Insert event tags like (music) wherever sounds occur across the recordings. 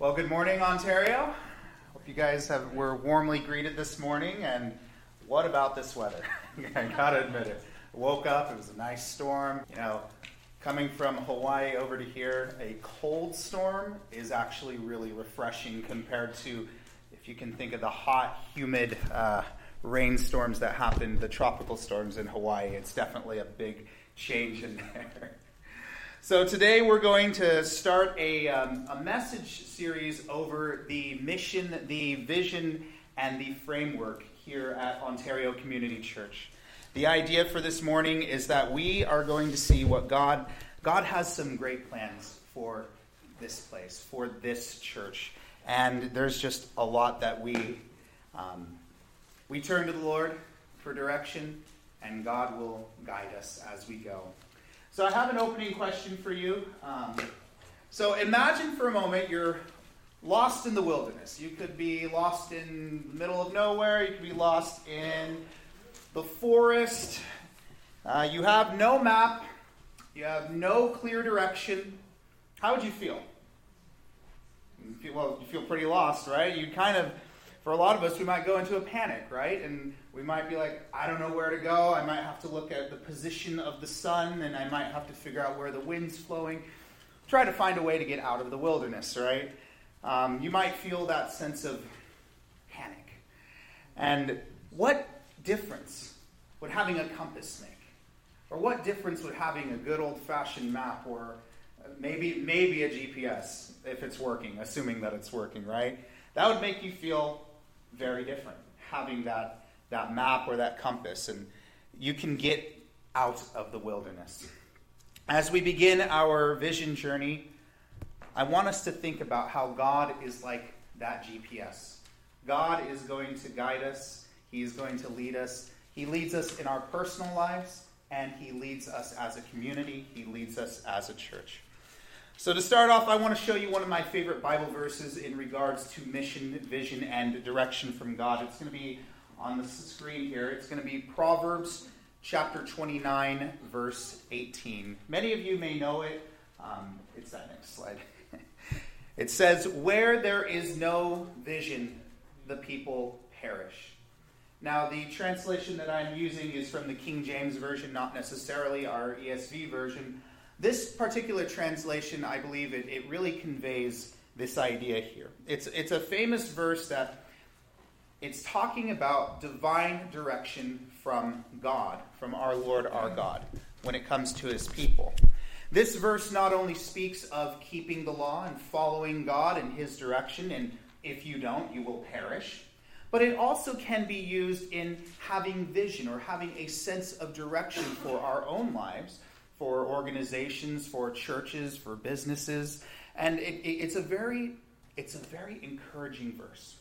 Well, good morning, Ontario. Hope you guys have were warmly greeted this morning. And what about this weather? (laughs) I gotta admit it. I woke up. It was a nice storm. You know, coming from Hawaii over to here, a cold storm is actually really refreshing compared to, if you can think of the hot, humid uh, rainstorms that happen, the tropical storms in Hawaii. It's definitely a big change in (laughs) there. So today we're going to start a, um, a message series over the mission, the vision, and the framework here at Ontario Community Church. The idea for this morning is that we are going to see what God God has some great plans for this place, for this church, and there's just a lot that we um, we turn to the Lord for direction, and God will guide us as we go. So I have an opening question for you. Um, so imagine for a moment you're lost in the wilderness. You could be lost in the middle of nowhere. You could be lost in the forest. Uh, you have no map. You have no clear direction. How would you feel? You feel well, you feel pretty lost, right? You kind of for a lot of us, we might go into a panic, right? And we might be like, I don't know where to go. I might have to look at the position of the sun, and I might have to figure out where the wind's flowing. Try to find a way to get out of the wilderness, right? Um, you might feel that sense of panic. And what difference would having a compass make? Or what difference would having a good old fashioned map or maybe, maybe a GPS if it's working, assuming that it's working, right? That would make you feel very different having that, that map or that compass, and you can get out of the wilderness. As we begin our vision journey, I want us to think about how God is like that GPS. God is going to guide us, He is going to lead us. He leads us in our personal lives, and He leads us as a community, He leads us as a church. So, to start off, I want to show you one of my favorite Bible verses in regards to mission, vision, and direction from God. It's going to be on the screen here. It's going to be Proverbs chapter 29, verse 18. Many of you may know it. Um, it's that next slide. (laughs) it says, Where there is no vision, the people perish. Now, the translation that I'm using is from the King James Version, not necessarily our ESV version. This particular translation, I believe, it, it really conveys this idea here. It's, it's a famous verse that it's talking about divine direction from God, from our Lord our God, when it comes to his people. This verse not only speaks of keeping the law and following God in his direction, and if you don't, you will perish, but it also can be used in having vision or having a sense of direction for our own lives for organizations, for churches, for businesses. And it, it, it's, a very, it's a very encouraging verse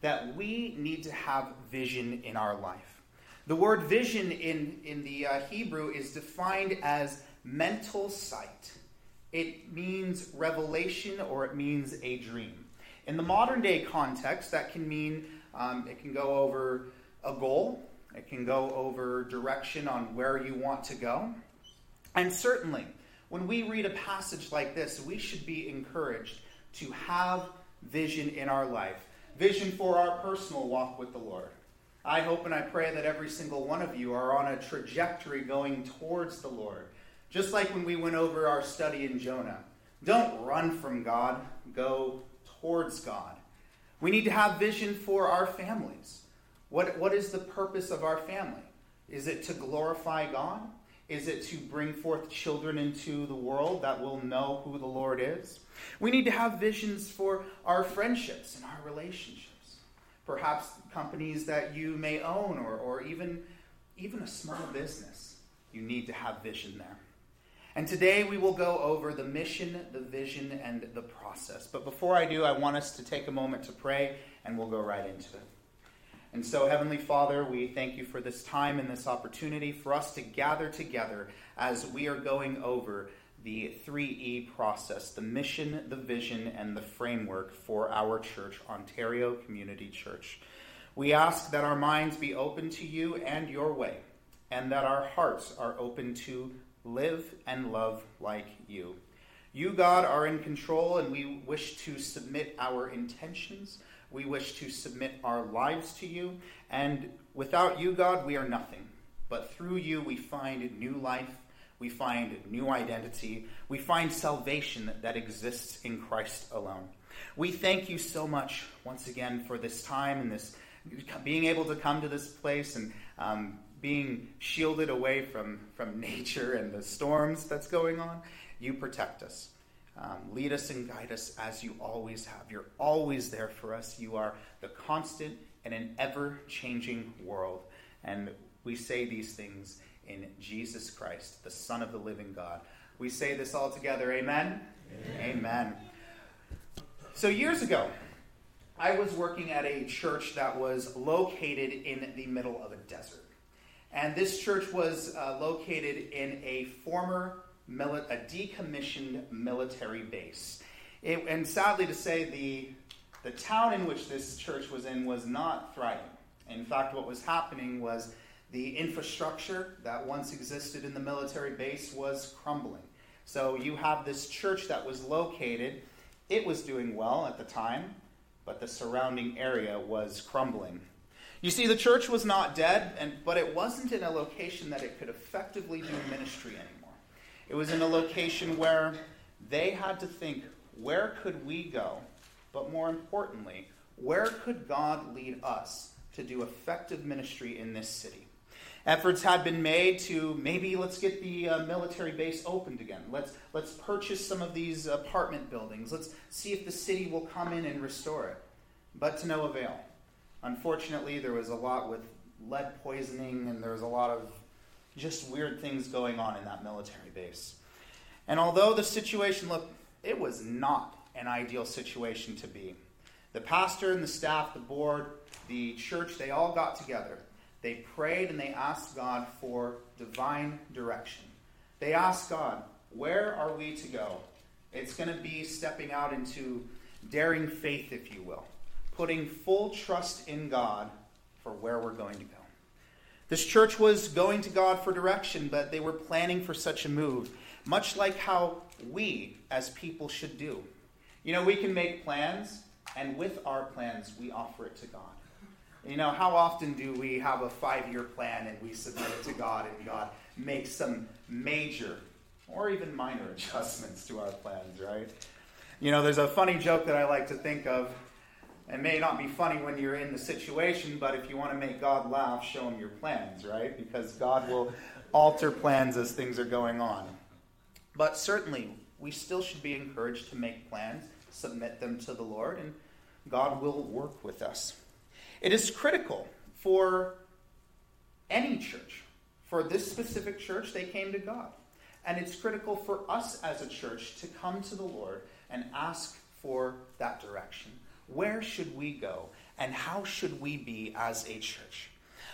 that we need to have vision in our life. The word vision in, in the uh, Hebrew is defined as mental sight. It means revelation or it means a dream. In the modern day context, that can mean um, it can go over a goal, it can go over direction on where you want to go. And certainly, when we read a passage like this, we should be encouraged to have vision in our life vision for our personal walk with the Lord. I hope and I pray that every single one of you are on a trajectory going towards the Lord. Just like when we went over our study in Jonah. Don't run from God, go towards God. We need to have vision for our families. What, what is the purpose of our family? Is it to glorify God? Is it to bring forth children into the world that will know who the Lord is? We need to have visions for our friendships and our relationships. Perhaps companies that you may own or, or even, even a small business. You need to have vision there. And today we will go over the mission, the vision, and the process. But before I do, I want us to take a moment to pray, and we'll go right into it. And so, Heavenly Father, we thank you for this time and this opportunity for us to gather together as we are going over the 3E process the mission, the vision, and the framework for our church, Ontario Community Church. We ask that our minds be open to you and your way, and that our hearts are open to live and love like you. You, God, are in control, and we wish to submit our intentions. We wish to submit our lives to you. And without you, God, we are nothing. But through you, we find new life. We find new identity. We find salvation that exists in Christ alone. We thank you so much once again for this time and this being able to come to this place and um, being shielded away from, from (laughs) nature and the storms that's going on. You protect us. Um, lead us and guide us as you always have. You're always there for us. You are the constant in an ever changing world. And we say these things in Jesus Christ, the Son of the living God. We say this all together. Amen? Amen. Amen. So, years ago, I was working at a church that was located in the middle of a desert. And this church was uh, located in a former mili- a decommissioned military base. It, and sadly to say, the, the town in which this church was in was not thriving. In fact, what was happening was the infrastructure that once existed in the military base was crumbling. So you have this church that was located, it was doing well at the time, but the surrounding area was crumbling. You see, the church was not dead, and, but it wasn't in a location that it could effectively do ministry anymore. It was in a location where they had to think, where could we go? But more importantly, where could God lead us to do effective ministry in this city? Efforts had been made to maybe let's get the uh, military base opened again. Let's let's purchase some of these apartment buildings. Let's see if the city will come in and restore it. But to no avail. Unfortunately, there was a lot with lead poisoning and there was a lot of just weird things going on in that military base. And although the situation looked, it was not an ideal situation to be. The pastor and the staff, the board, the church, they all got together. They prayed and they asked God for divine direction. They asked God, where are we to go? It's going to be stepping out into daring faith, if you will, putting full trust in God for where we're going to go. This church was going to God for direction, but they were planning for such a move, much like how we as people should do. You know, we can make plans, and with our plans, we offer it to God. You know, how often do we have a five year plan and we submit it to God, and God makes some major or even minor adjustments to our plans, right? You know, there's a funny joke that I like to think of it may not be funny when you're in the situation, but if you want to make God laugh, show him your plans, right? Because God will alter plans as things are going on. But certainly, we still should be encouraged to make plans, submit them to the Lord, and God will work with us. It is critical for any church. For this specific church, they came to God. And it's critical for us as a church to come to the Lord and ask for that direction. Where should we go? And how should we be as a church?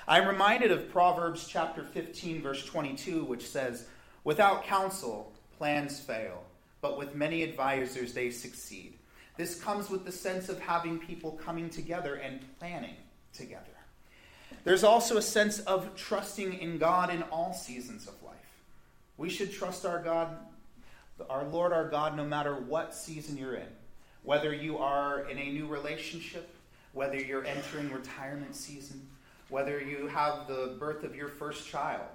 I'm reminded of Proverbs chapter 15, verse 22, which says, Without counsel, plans fail, but with many advisors, they succeed. This comes with the sense of having people coming together and planning together. There's also a sense of trusting in God in all seasons of life. We should trust our God, our Lord, our God, no matter what season you're in. Whether you are in a new relationship, whether you're entering retirement season, whether you have the birth of your first child,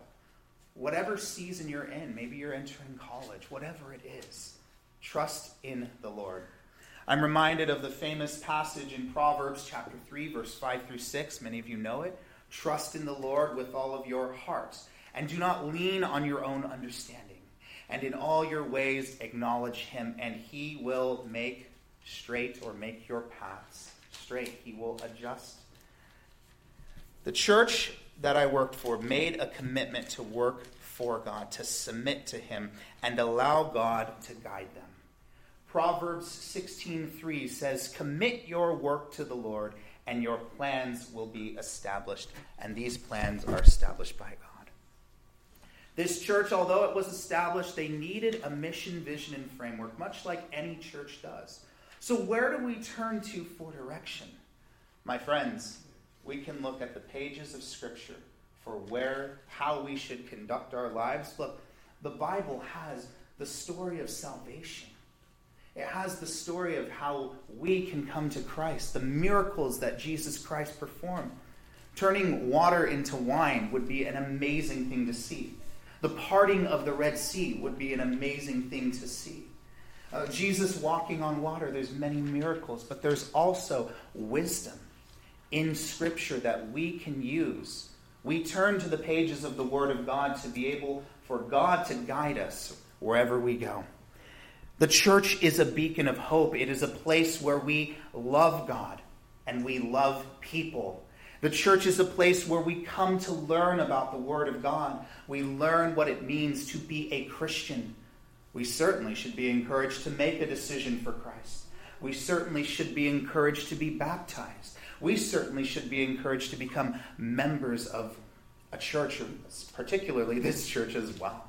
whatever season you're in, maybe you're entering college, whatever it is, trust in the Lord. I'm reminded of the famous passage in Proverbs chapter 3, verse 5 through 6. Many of you know it. Trust in the Lord with all of your hearts, and do not lean on your own understanding. And in all your ways acknowledge him, and he will make straight or make your paths straight. He will adjust. The church that I worked for made a commitment to work for God, to submit to Him, and allow God to guide them. Proverbs 16:3 says, "Commit your work to the Lord, and your plans will be established." And these plans are established by God. This church, although it was established, they needed a mission, vision, and framework, much like any church does. So, where do we turn to for direction? My friends, we can look at the pages of Scripture for where, how we should conduct our lives. Look, the Bible has the story of salvation. It has the story of how we can come to Christ, the miracles that Jesus Christ performed. Turning water into wine would be an amazing thing to see. The parting of the Red Sea would be an amazing thing to see. Uh, Jesus walking on water, there's many miracles, but there's also wisdom in Scripture that we can use. We turn to the pages of the Word of God to be able for God to guide us wherever we go. The church is a beacon of hope. It is a place where we love God and we love people. The church is a place where we come to learn about the Word of God. We learn what it means to be a Christian. We certainly should be encouraged to make a decision for Christ. We certainly should be encouraged to be baptized. We certainly should be encouraged to become members of a church, particularly this church as well.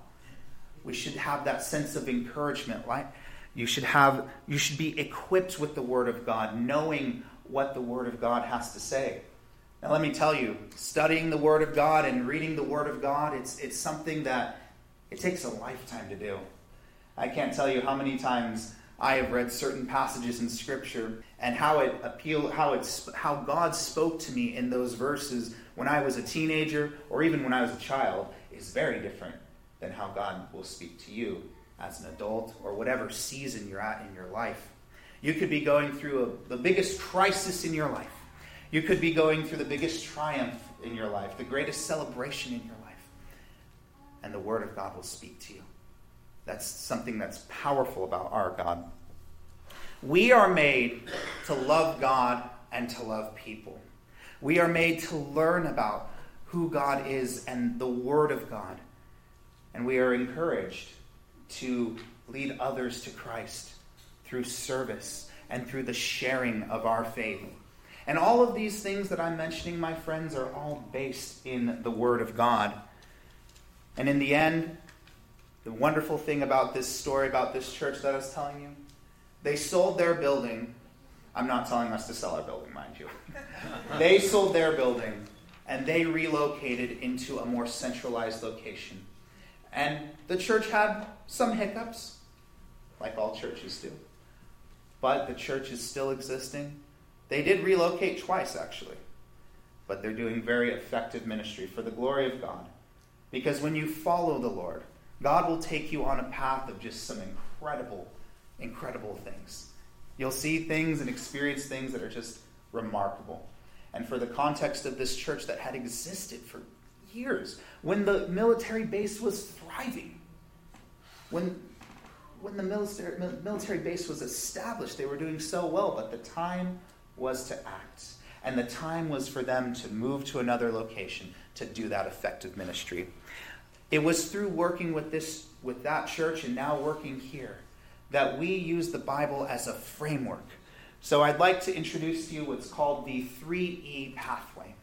We should have that sense of encouragement, right? You should have you should be equipped with the word of God, knowing what the word of God has to say. Now let me tell you, studying the word of God and reading the word of God, it's it's something that it takes a lifetime to do. I can't tell you how many times I have read certain passages in Scripture and how it appealed, how it's how God spoke to me in those verses when I was a teenager or even when I was a child is very different than how God will speak to you as an adult or whatever season you're at in your life. You could be going through a, the biggest crisis in your life. You could be going through the biggest triumph in your life, the greatest celebration in your life. And the Word of God will speak to you. That's something that's powerful about our God. We are made to love God and to love people. We are made to learn about who God is and the Word of God. And we are encouraged to lead others to Christ through service and through the sharing of our faith. And all of these things that I'm mentioning, my friends, are all based in the Word of God. And in the end, the wonderful thing about this story, about this church that I was telling you, they sold their building. I'm not telling us to sell our building, mind you. (laughs) they sold their building and they relocated into a more centralized location. And the church had some hiccups, like all churches do. But the church is still existing. They did relocate twice, actually. But they're doing very effective ministry for the glory of God. Because when you follow the Lord, God will take you on a path of just some incredible, incredible things. You'll see things and experience things that are just remarkable. And for the context of this church that had existed for years, when the military base was thriving, when, when the military, military base was established, they were doing so well, but the time was to act. And the time was for them to move to another location to do that effective ministry. It was through working with this with that church and now working here that we use the Bible as a framework. So I'd like to introduce to you what's called the 3E pathway.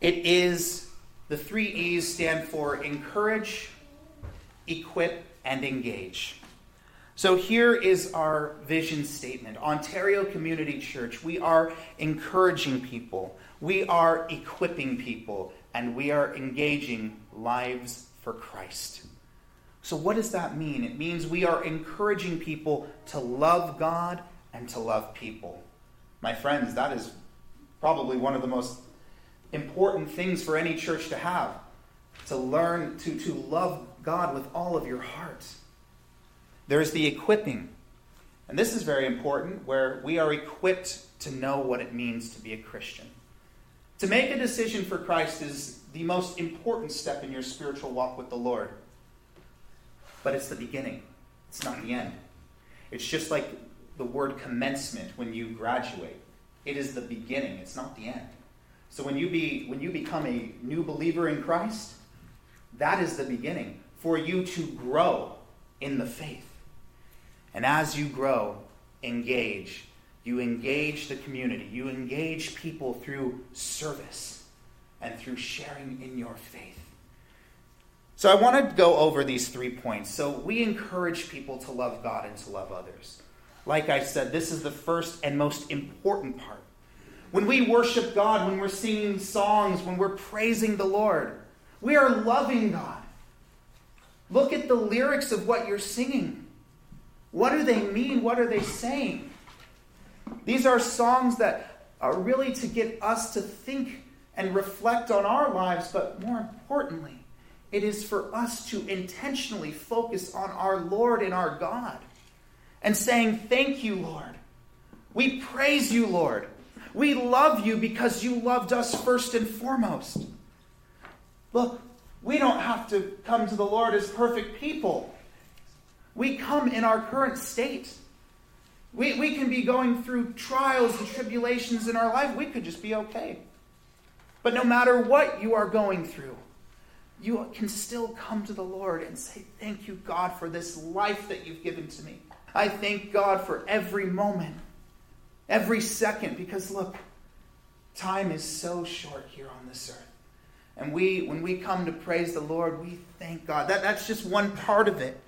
It is the 3 E's stand for encourage, equip, and engage. So here is our vision statement Ontario Community Church, we are encouraging people, we are equipping people, and we are engaging lives for Christ. So, what does that mean? It means we are encouraging people to love God and to love people. My friends, that is probably one of the most important things for any church to have to learn to, to love God with all of your heart. There's the equipping. And this is very important, where we are equipped to know what it means to be a Christian. To make a decision for Christ is the most important step in your spiritual walk with the Lord. But it's the beginning, it's not the end. It's just like the word commencement when you graduate. It is the beginning, it's not the end. So when you be when you become a new believer in Christ, that is the beginning for you to grow in the faith. And as you grow, engage you engage the community. You engage people through service and through sharing in your faith. So I want to go over these three points. So we encourage people to love God and to love others. Like I said, this is the first and most important part. When we worship God, when we're singing songs, when we're praising the Lord, we are loving God. Look at the lyrics of what you're singing. What do they mean? What are they saying? These are songs that are really to get us to think and reflect on our lives, but more importantly, it is for us to intentionally focus on our Lord and our God and saying, Thank you, Lord. We praise you, Lord. We love you because you loved us first and foremost. Look, we don't have to come to the Lord as perfect people. We come in our current state. We, we can be going through trials and tribulations in our life. We could just be okay. But no matter what you are going through, you can still come to the Lord and say, Thank you, God, for this life that you've given to me. I thank God for every moment, every second, because look, time is so short here on this earth. And we, when we come to praise the Lord, we thank God. That, that's just one part of it.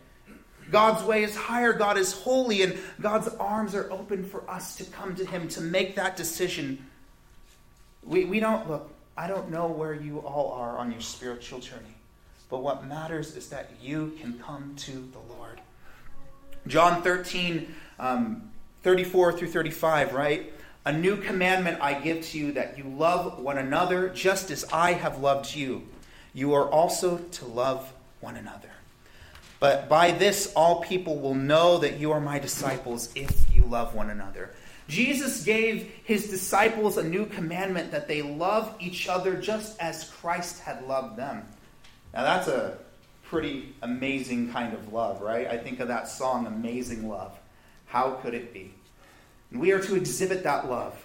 God's way is higher, God is holy, and God's arms are open for us to come to Him to make that decision. We, we don't, look, I don't know where you all are on your spiritual journey, but what matters is that you can come to the Lord. John 13, um, 34 through 35, right? A new commandment I give to you that you love one another just as I have loved you. You are also to love one another. But by this, all people will know that you are my disciples if you love one another. Jesus gave his disciples a new commandment that they love each other just as Christ had loved them. Now, that's a pretty amazing kind of love, right? I think of that song, Amazing Love. How could it be? And we are to exhibit that love.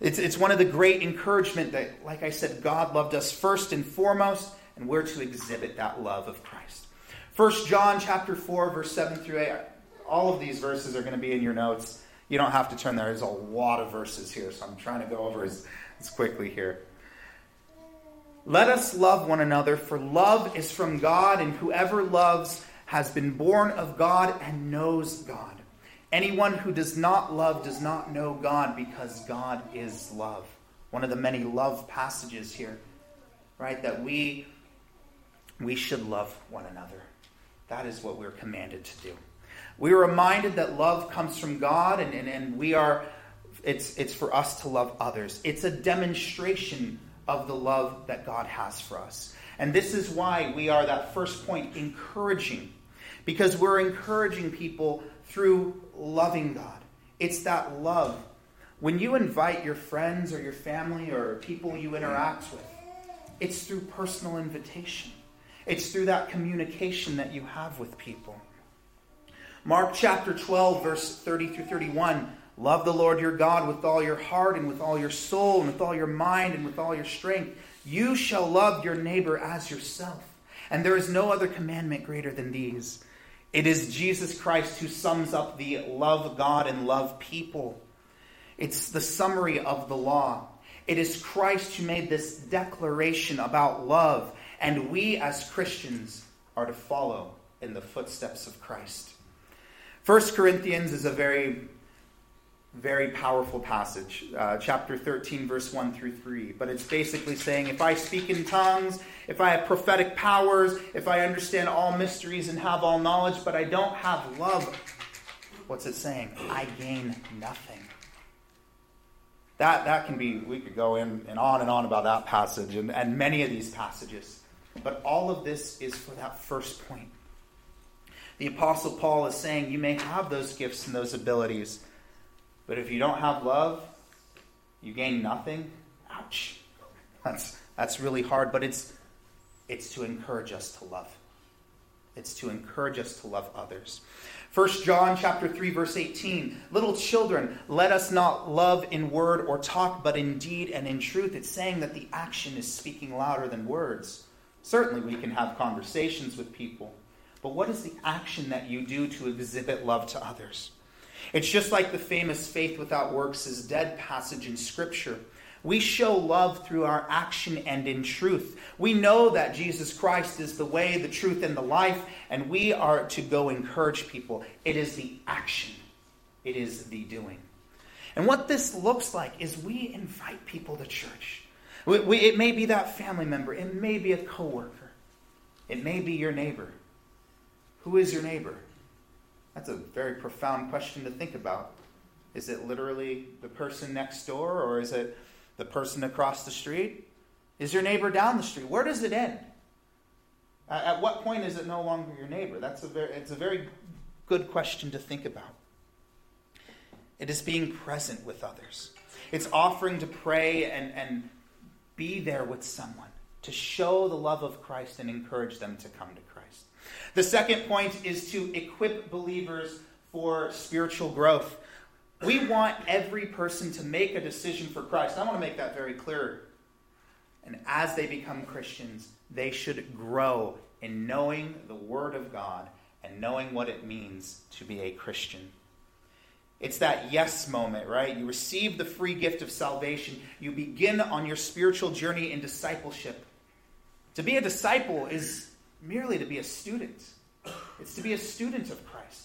It's, it's one of the great encouragement that, like I said, God loved us first and foremost, and we're to exhibit that love of Christ. First John chapter 4, verse 7 through 8. All of these verses are going to be in your notes. You don't have to turn there. There's a lot of verses here, so I'm trying to go over as, as quickly here. Let us love one another, for love is from God, and whoever loves has been born of God and knows God. Anyone who does not love does not know God, because God is love. One of the many love passages here, right? That we we should love one another. That is what we're commanded to do. We are reminded that love comes from God, and, and, and we are, it's, it's for us to love others. It's a demonstration of the love that God has for us. And this is why we are that first point, encouraging, because we're encouraging people through loving God. It's that love. When you invite your friends or your family or people you interact with, it's through personal invitation. It's through that communication that you have with people. Mark chapter 12, verse 30 through 31. Love the Lord your God with all your heart and with all your soul and with all your mind and with all your strength. You shall love your neighbor as yourself. And there is no other commandment greater than these. It is Jesus Christ who sums up the love God and love people. It's the summary of the law. It is Christ who made this declaration about love and we as Christians are to follow in the footsteps of Christ. 1 Corinthians is a very, very powerful passage, uh, chapter 13, verse 1 through 3. But it's basically saying if I speak in tongues, if I have prophetic powers, if I understand all mysteries and have all knowledge, but I don't have love, what's it saying? I gain nothing. That, that can be, we could go in and on and on about that passage and, and many of these passages. But all of this is for that first point. The Apostle Paul is saying you may have those gifts and those abilities, but if you don't have love, you gain nothing. Ouch. That's, that's really hard, but it's, it's to encourage us to love. It's to encourage us to love others. 1 John chapter 3 verse 18 Little children let us not love in word or talk but in deed and in truth it's saying that the action is speaking louder than words Certainly, we can have conversations with people, but what is the action that you do to exhibit love to others? It's just like the famous faith without works is dead passage in Scripture. We show love through our action and in truth. We know that Jesus Christ is the way, the truth, and the life, and we are to go encourage people. It is the action, it is the doing. And what this looks like is we invite people to church. We, we, it may be that family member. It may be a coworker. It may be your neighbor. Who is your neighbor? That's a very profound question to think about. Is it literally the person next door, or is it the person across the street? Is your neighbor down the street? Where does it end? At what point is it no longer your neighbor? That's a very, it's a very good question to think about. It is being present with others. It's offering to pray and, and be there with someone to show the love of Christ and encourage them to come to Christ. The second point is to equip believers for spiritual growth. We want every person to make a decision for Christ. I want to make that very clear. And as they become Christians, they should grow in knowing the Word of God and knowing what it means to be a Christian. It's that yes moment, right? You receive the free gift of salvation. You begin on your spiritual journey in discipleship. To be a disciple is merely to be a student, it's to be a student of Christ.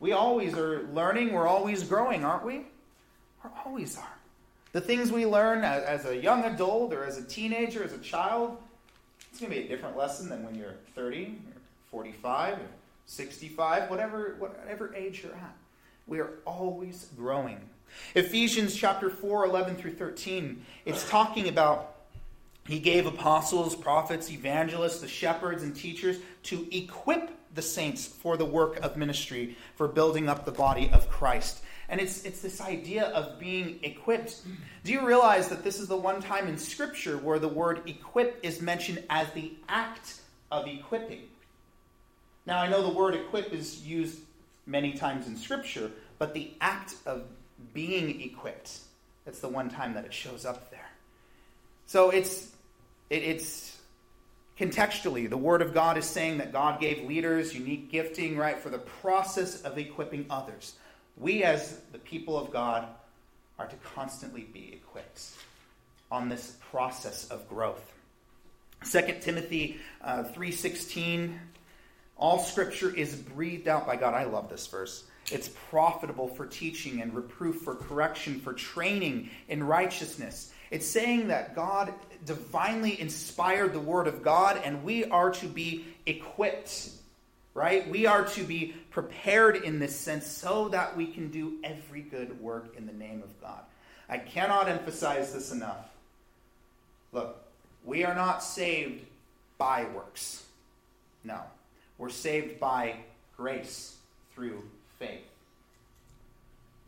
We always are learning, we're always growing, aren't we? We always are. The things we learn as, a young adult or as a teenager, as a child, it's going to be a different lesson than when you're 30 or 45 or 65, whatever, whatever age you're at. We are always growing. Ephesians chapter 4, 11 through 13, it's talking about he gave apostles, prophets, evangelists, the shepherds, and teachers to equip the saints for the work of ministry, for building up the body of Christ. And it's, it's this idea of being equipped. Do you realize that this is the one time in Scripture where the word equip is mentioned as the act of equipping? Now, I know the word equip is used many times in Scripture, but the act of being equipped, that's the one time that it shows up there. So it's, it, it's contextually, the Word of God is saying that God gave leaders unique gifting, right, for the process of equipping others. We, as the people of God, are to constantly be equipped on this process of growth. 2 Timothy uh, 3.16, all scripture is breathed out by God. I love this verse. It's profitable for teaching and reproof, for correction, for training in righteousness. It's saying that God divinely inspired the Word of God, and we are to be equipped, right? We are to be prepared in this sense so that we can do every good work in the name of God. I cannot emphasize this enough. Look, we are not saved by works. No. We're saved by grace through faith.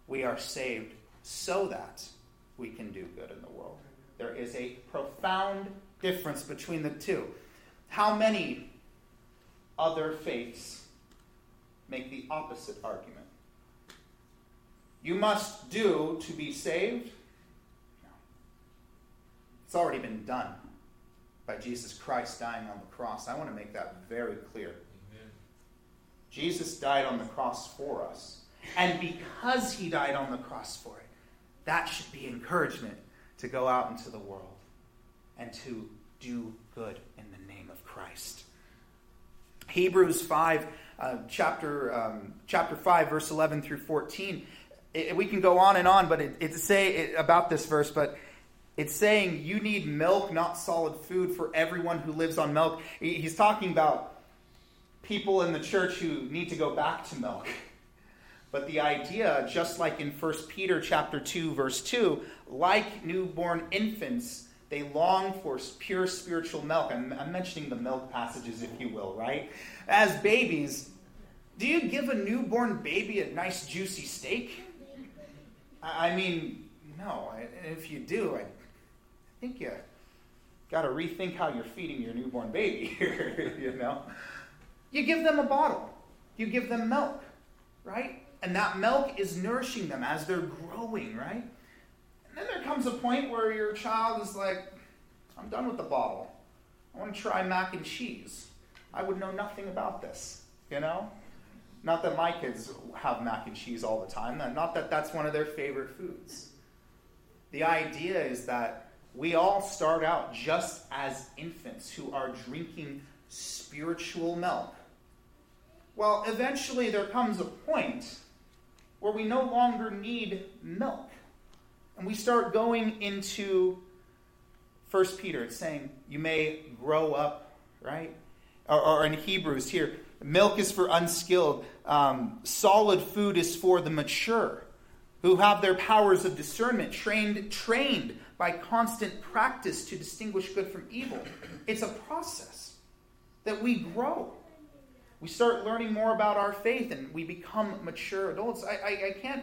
We are saved so that we can do good in the world. There is a profound difference between the two. How many other faiths make the opposite argument? You must do to be saved? No. It's already been done by Jesus Christ dying on the cross. I want to make that very clear. Jesus died on the cross for us. And because he died on the cross for it, that should be encouragement to go out into the world and to do good in the name of Christ. Hebrews 5, uh, chapter, um, chapter 5, verse 11 through 14. It, we can go on and on, but it, it's say it, about this verse, but it's saying you need milk, not solid food, for everyone who lives on milk. He's talking about people in the church who need to go back to milk. But the idea, just like in 1 Peter chapter 2, verse 2, like newborn infants, they long for pure spiritual milk. I'm, I'm mentioning the milk passages, if you will, right? As babies, do you give a newborn baby a nice juicy steak? I mean, no. If you do, I think you got to rethink how you're feeding your newborn baby here, (laughs) you know? You give them a bottle, you give them milk, right? And that milk is nourishing them as they're growing, right? And then there comes a point where your child is like, I'm done with the bottle. I want to try mac and cheese. I would know nothing about this, you know? Not that my kids have mac and cheese all the time, not that that's one of their favorite foods. The idea is that we all start out just as infants who are drinking spiritual milk. Well, eventually there comes a point where we no longer need milk. And we start going into First Peter. It's saying you may grow up, right? Or, or in Hebrews here, Milk is for unskilled. Um, solid food is for the mature, who have their powers of discernment trained, trained by constant practice to distinguish good from evil. It's a process that we grow. We start learning more about our faith and we become mature adults. I, I, I can't,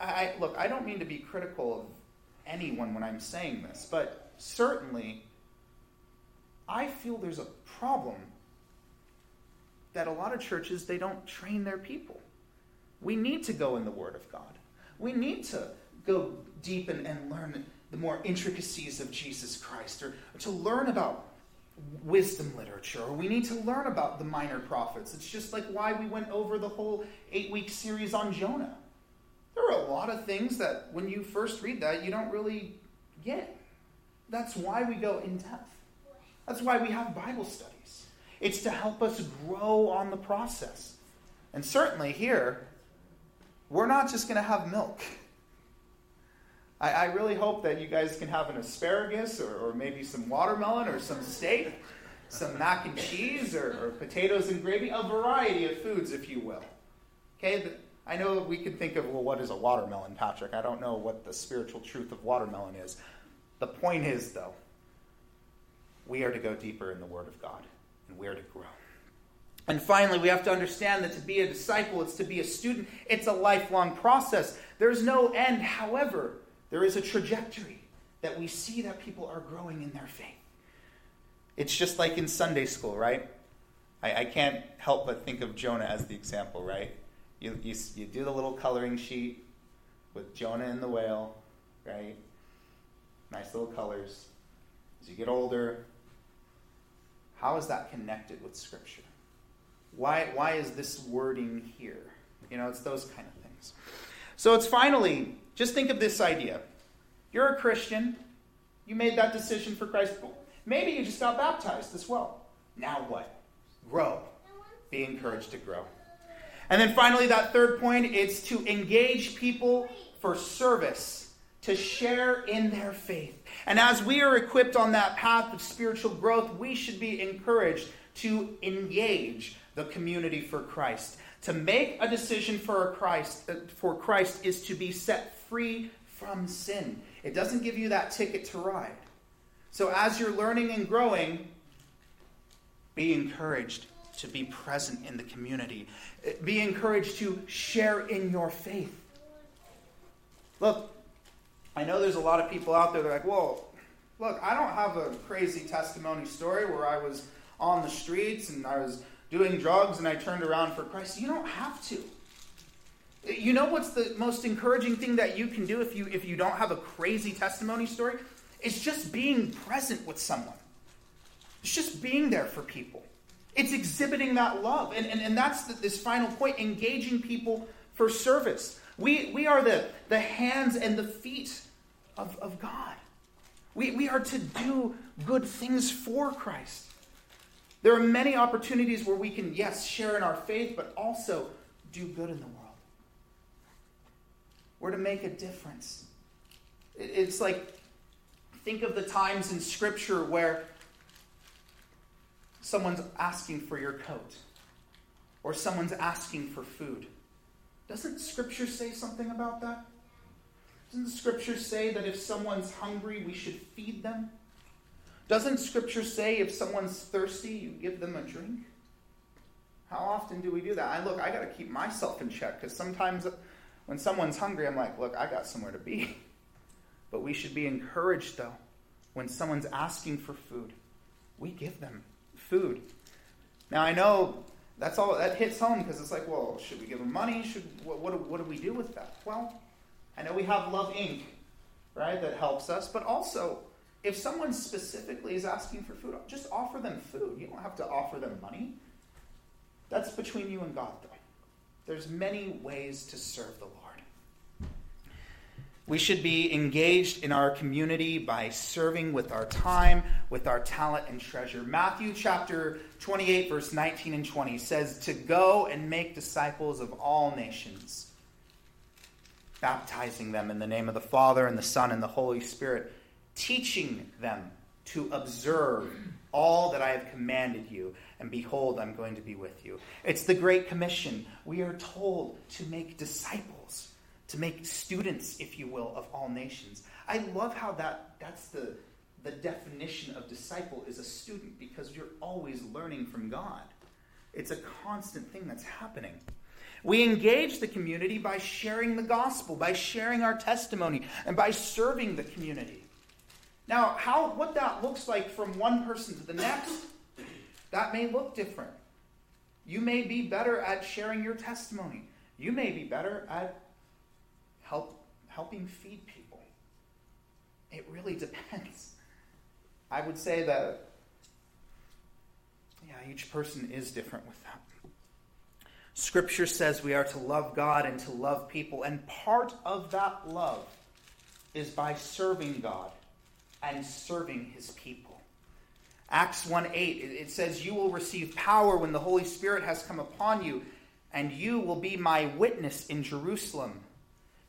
I, look, I don't mean to be critical of anyone when I'm saying this, but certainly I feel there's a problem that a lot of churches they don't train their people. We need to go in the Word of God. We need to go deep and, and learn the more intricacies of Jesus Christ, or, or to learn about wisdom literature, or we need to learn about the minor prophets. It's just like why we went over the whole eight week series on Jonah. There are a lot of things that when you first read that, you don't really get. That's why we go in depth. That's why we have Bible studies. It's to help us grow on the process. And certainly here, we're not just going to have milk. I, I, really hope that you guys can have an asparagus or, or maybe some watermelon or some steak, some mac and cheese or, or, potatoes and gravy, a variety of foods, if you will. Okay, I know we can think of, well, what is a watermelon, Patrick? I don't know what the spiritual truth of watermelon is. The point is, though, we are to go deeper in the Word of God and we are to grow. And finally, we have to understand that to be a disciple, it's to be a student, it's a lifelong process. There's no end. However, there is a trajectory that we see that people are growing in their faith. It's just like in Sunday school, right? I, I can't help but think of Jonah as the example, right? You, you, you do the little coloring sheet with Jonah and the whale, right? Nice little colors. As you get older, how is that connected with Scripture? Why, why is this wording here? You know, it's those kind of things. So it's finally, just think of this idea. You're a Christian, you made that decision for Christ. Maybe you just got baptized as well. Now what? Grow. Be encouraged to grow. And then finally, that third point is to engage people for service, to share in their faith. And as we are equipped on that path of spiritual growth, we should be encouraged to engage the community for Christ. To make a decision for Christ uh, for Christ is to be set free from sin. It doesn't give you that ticket to ride. So as you're learning and growing, be encouraged to be present in the community. Be encouraged to share in your faith. Look, I know there's a lot of people out there that are like, well, look, I don't have a crazy testimony story where I was on the streets and I was doing drugs and I turned around for Christ. You don't have to. You know what's the most encouraging thing that you can do if you if you don't have a crazy testimony story? It's just being present with someone. It's just being there for people. It's exhibiting that love. And, and, and that's the, this final point engaging people for service. We, we are the, the hands and the feet of, of God. We, we are to do good things for Christ. There are many opportunities where we can, yes, share in our faith, but also do good in the world. We're to make a difference. It's like, think of the times in Scripture where someone's asking for your coat or someone's asking for food. Doesn't Scripture say something about that? Doesn't Scripture say that if someone's hungry, we should feed them? Doesn't Scripture say if someone's thirsty, you give them a drink? How often do we do that? I look, I got to keep myself in check because sometimes when someone's hungry, I'm like, look, I got somewhere to be. (laughs) But we should be encouraged, though, when someone's asking for food, we give them food. Now, I know that's all that hits home because it's like, well, should we give them money? Should what, what, what do we do with that? Well, I know we have Love Inc., right, that helps us, but also if someone specifically is asking for food, just offer them food. You don't have to offer them money. That's between you and God, though. There's many ways to serve the Lord. We should be engaged in our community by serving with our time, with our talent and treasure. Matthew chapter 28, verse 19 and 20 says, To go and make disciples of all nations, baptizing them in the name of the Father and the Son and the Holy Spirit teaching them to observe all that I have commanded you. And behold, I'm going to be with you. It's the Great Commission. We are told to make disciples, to make students, if you will, of all nations. I love how that, that's the, the definition of disciple is a student because you're always learning from God. It's a constant thing that's happening. We engage the community by sharing the gospel, by sharing our testimony, and by serving the community. Now, how what that looks like from one person to the next, that may look different. You may be better at sharing your testimony. You may be better at help helping feed people. It really (laughs) depends. I would say that yeah, each person is different with that. Scripture says we are to love God and to love people, and part of that love is by serving God and serving his people. Acts 1 8, it says, You will receive power when the Holy Spirit has come upon you, and you will be my witness in Jerusalem.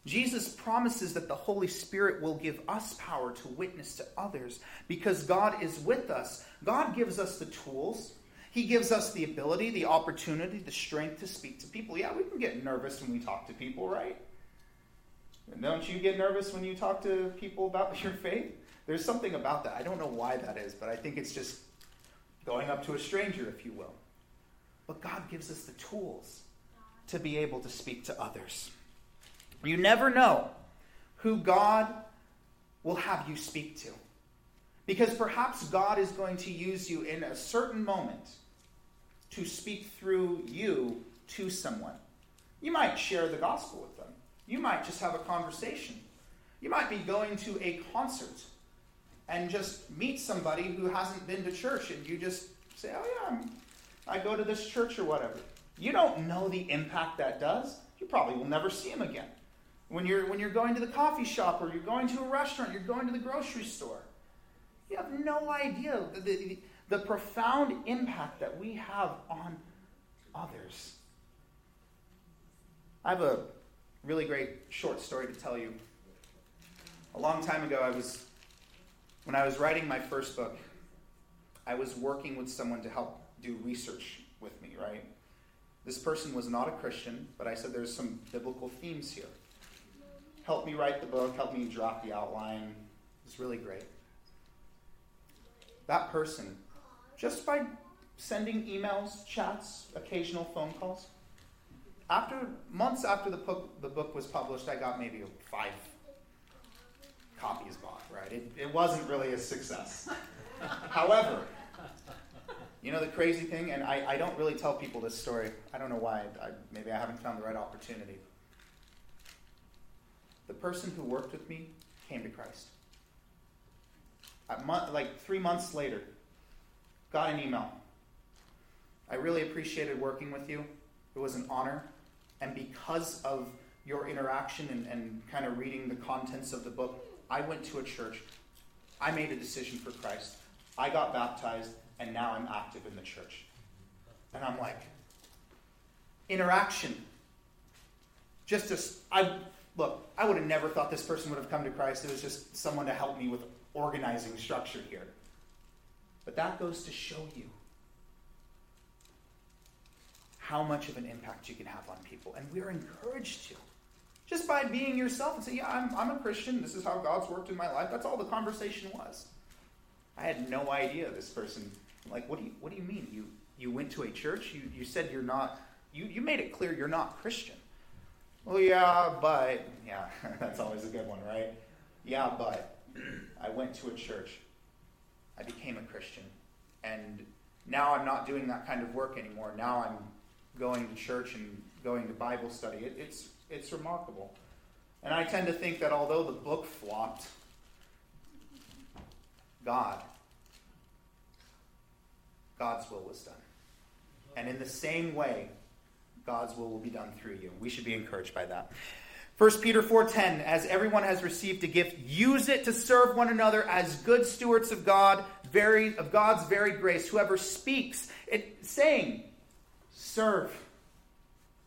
Jesus promises that the Holy Spirit will give us power to witness to others because God is with us. God gives us the tools, he gives us the ability, the opportunity, the strength to speak to people. Yeah, we can get nervous when we talk to people, right? Don't you get nervous when you talk to people about your faith? There's something about that. I don't know why that is, but I think it's just going up to a stranger, if you will. But God gives us the tools to be able to speak to others. You never know who God will have you speak to. Because perhaps God is going to use you in a certain moment to speak through you to someone. You might share the gospel with them. You might just have a conversation. You might be going to a concert and just meet somebody who hasn't been to church, and you just say, Oh, yeah, I'm, I go to this church or whatever. You don't know the impact that does. You probably will never see him again. When you're, when you're going to the coffee shop or you're going to a restaurant, you're going to the grocery store, you have no idea the, the, the profound impact that we have on others. I have a really great short story to tell you. A long time ago, I was, when I was writing my first book, I was working with someone to help do research with me, right? This person was not a Christian, but I said there's some biblical themes here. Help me write the book, help me drop the outline. It was really great. That person just by sending emails, chats, occasional phone calls. After months after the book, the book was published, I got maybe five copies bought. Right? It, it wasn't really a success. (laughs) However, you know the crazy thing, and I, I don't really tell people this story. I don't know why. I, maybe I haven't found the right opportunity. The person who worked with me came to Christ. Month, like three months later, got an email. I really appreciated working with you. It was an honor. And because of your interaction and, and kind of reading the contents of the book, I went to a church. I made a decision for Christ. I got baptized, and now I'm active in the church. And I'm like, interaction. Just as I look, I would have never thought this person would have come to Christ. It was just someone to help me with organizing structure here. But that goes to show you how much of an impact you can have on people. And we're encouraged to. Just by being yourself and say, yeah, I'm, I'm a Christian. This is how God's worked in my life. That's all the conversation was. I had no idea this person. Like, what do you, what do you mean? You, you went to a church? You, you said you're not, you, you made it clear you're not Christian. Well, yeah, but, yeah, (laughs) that's always a good one, right? Yeah, but (clears throat) I went to a church. I became a Christian. And now I'm not doing that kind of work anymore. Now I'm going to church and going to Bible study. It, it's, it's remarkable. And I tend to think that although the book flopped, God, God's will was done. And in the same way, God's will will be done through you. We should be encouraged by that. 1 Peter 4:10 As everyone has received a gift use it to serve one another as good stewards of God very of God's varied grace whoever speaks it saying serve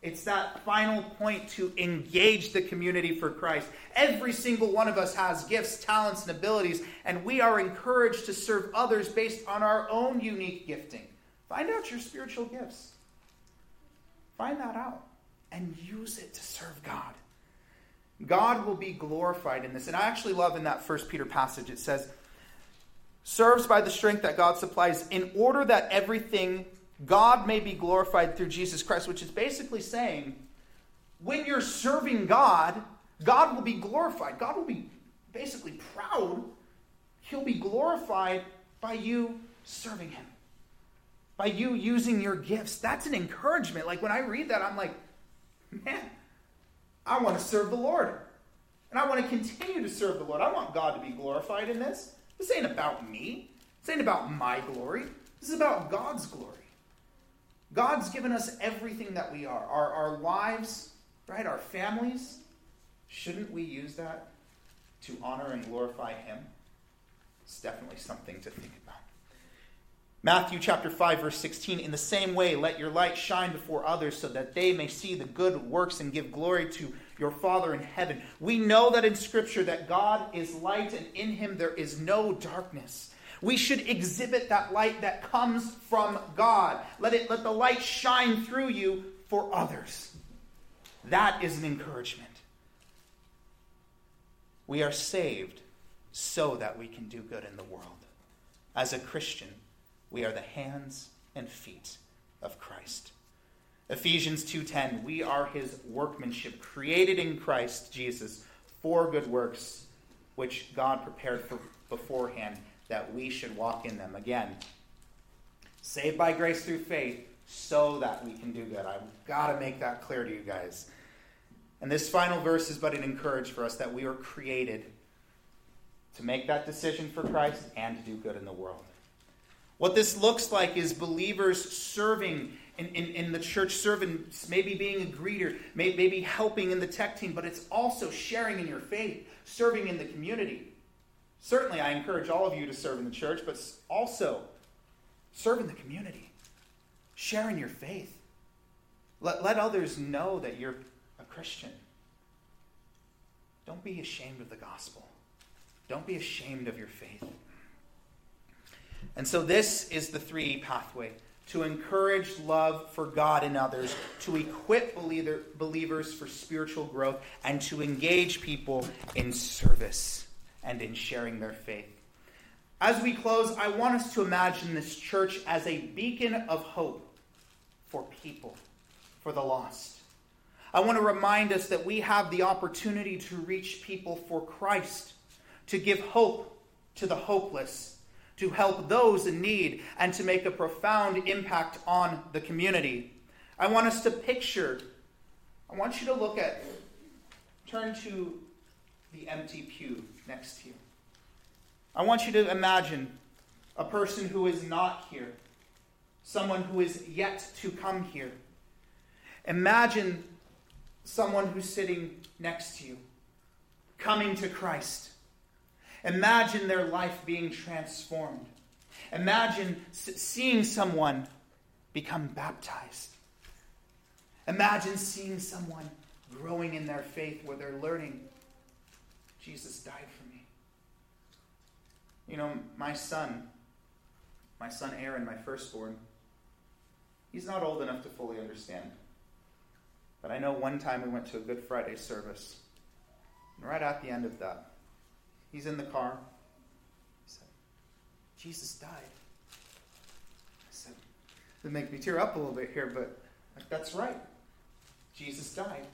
it's that final point to engage the community for Christ. Every single one of us has gifts, talents, and abilities, and we are encouraged to serve others based on our own unique gifting. Find out your spiritual gifts. Find that out and use it to serve God. God will be glorified in this. And I actually love in that first Peter passage, it says, serves by the strength that God supplies in order that everything God may be glorified through Jesus Christ, which is basically saying when you're serving God, God will be glorified. God will be basically proud. He'll be glorified by you serving Him, by you using your gifts. That's an encouragement. Like when I read that, I'm like, man, I want to serve the Lord. And I want to continue to serve the Lord. I want God to be glorified in this. This ain't about me. This ain't about my glory. This is about God's glory. God's given us everything that we are our, our lives, right? Our families. Shouldn't we use that to honor and glorify Him? It's definitely something to think about. Matthew chapter 5 verse 16 in the same way let your light shine before others so that they may see the good works and give glory to your father in heaven. We know that in scripture that God is light and in him there is no darkness. We should exhibit that light that comes from God. Let it let the light shine through you for others. That is an encouragement. We are saved so that we can do good in the world. As a Christian, we are the hands and feet of Christ. Ephesians 2:10 We are his workmanship created in Christ Jesus for good works which God prepared for beforehand that we should walk in them. Again, saved by grace through faith so that we can do good. I've got to make that clear to you guys. And this final verse is but an encouragement for us that we are created to make that decision for Christ and to do good in the world. What this looks like is believers serving in, in, in, the church, serving, maybe being a greeter, maybe helping in the tech team, but it's also sharing in your faith, serving in the community. Certainly, I encourage all of you to serve in the church, but also serve in the community, share in your faith. Let, let others know that you're a Christian. Don't be ashamed of the gospel, don't be ashamed of your faith. And so, this is the 3E pathway to encourage love for God and others, to equip believer, believers for spiritual growth, and to engage people in service and in sharing their faith. As we close, I want us to imagine this church as a beacon of hope for people, for the lost. I want to remind us that we have the opportunity to reach people for Christ, to give hope to the hopeless to help those in need, and to make a profound impact on the community. I want us to picture, I want you to look at, turn to the empty pew next to you. I want you to imagine a person who is not here, someone who is yet to come here. Imagine someone who's sitting next to you, coming to Christ. Imagine their life being transformed. Imagine seeing someone become baptized. Imagine seeing someone growing in their faith where they're learning Jesus died for me. You know, my son, my son Aaron, my firstborn, he's not old enough to fully understand. But I know one time we went to a Good Friday service. And right at the end of that, He's in the car. He said, Jesus died. I said, it makes me tear up a little bit here, but that's right. Jesus died.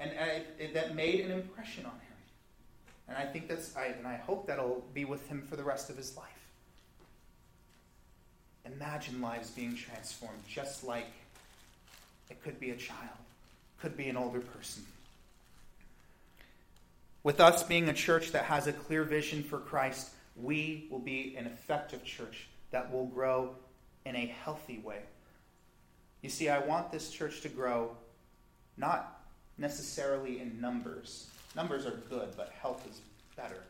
And I, it, that made an impression on him. And I think that's, I, and I hope that'll be with him for the rest of his life. Imagine lives being transformed just like it could be a child, could be an older person. With us being a church that has a clear vision for Christ, we will be an effective church that will grow in a healthy way. You see, I want this church to grow not necessarily in numbers. Numbers are good, but health is better.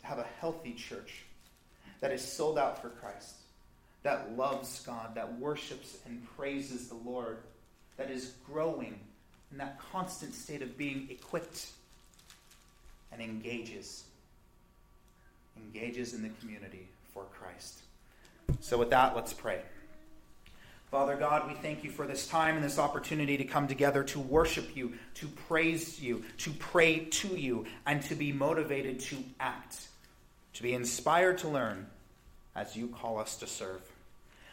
To have a healthy church that is sold out for Christ, that loves God, that worships and praises the Lord, that is growing in that constant state of being equipped and engages. Engages in the community for Christ. So, with that, let's pray. Father God, we thank you for this time and this opportunity to come together to worship you, to praise you, to pray to you, and to be motivated to act, to be inspired to learn as you call us to serve.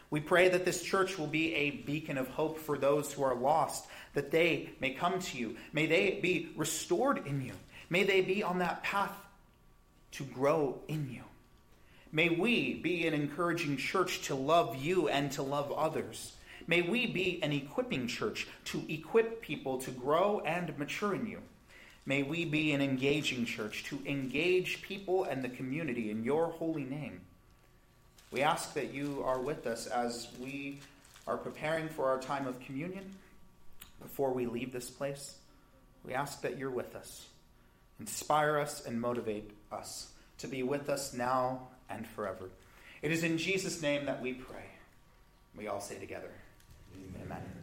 We pray that this church will be a beacon of hope for those who are lost, that they may come to you. May they be restored in you. May they be on that path to grow in you. May we be an encouraging church to love you and to love others. May we be an equipping church to equip people to grow and mature in you. May we be an engaging church to engage people and the community in your holy name. We ask that you are with us as we are preparing for our time of communion before we leave this place. We ask that you're with us. Inspire us and motivate us to be with us now and forever. It is in Jesus' name that we pray. We all say together, Amen. Amen.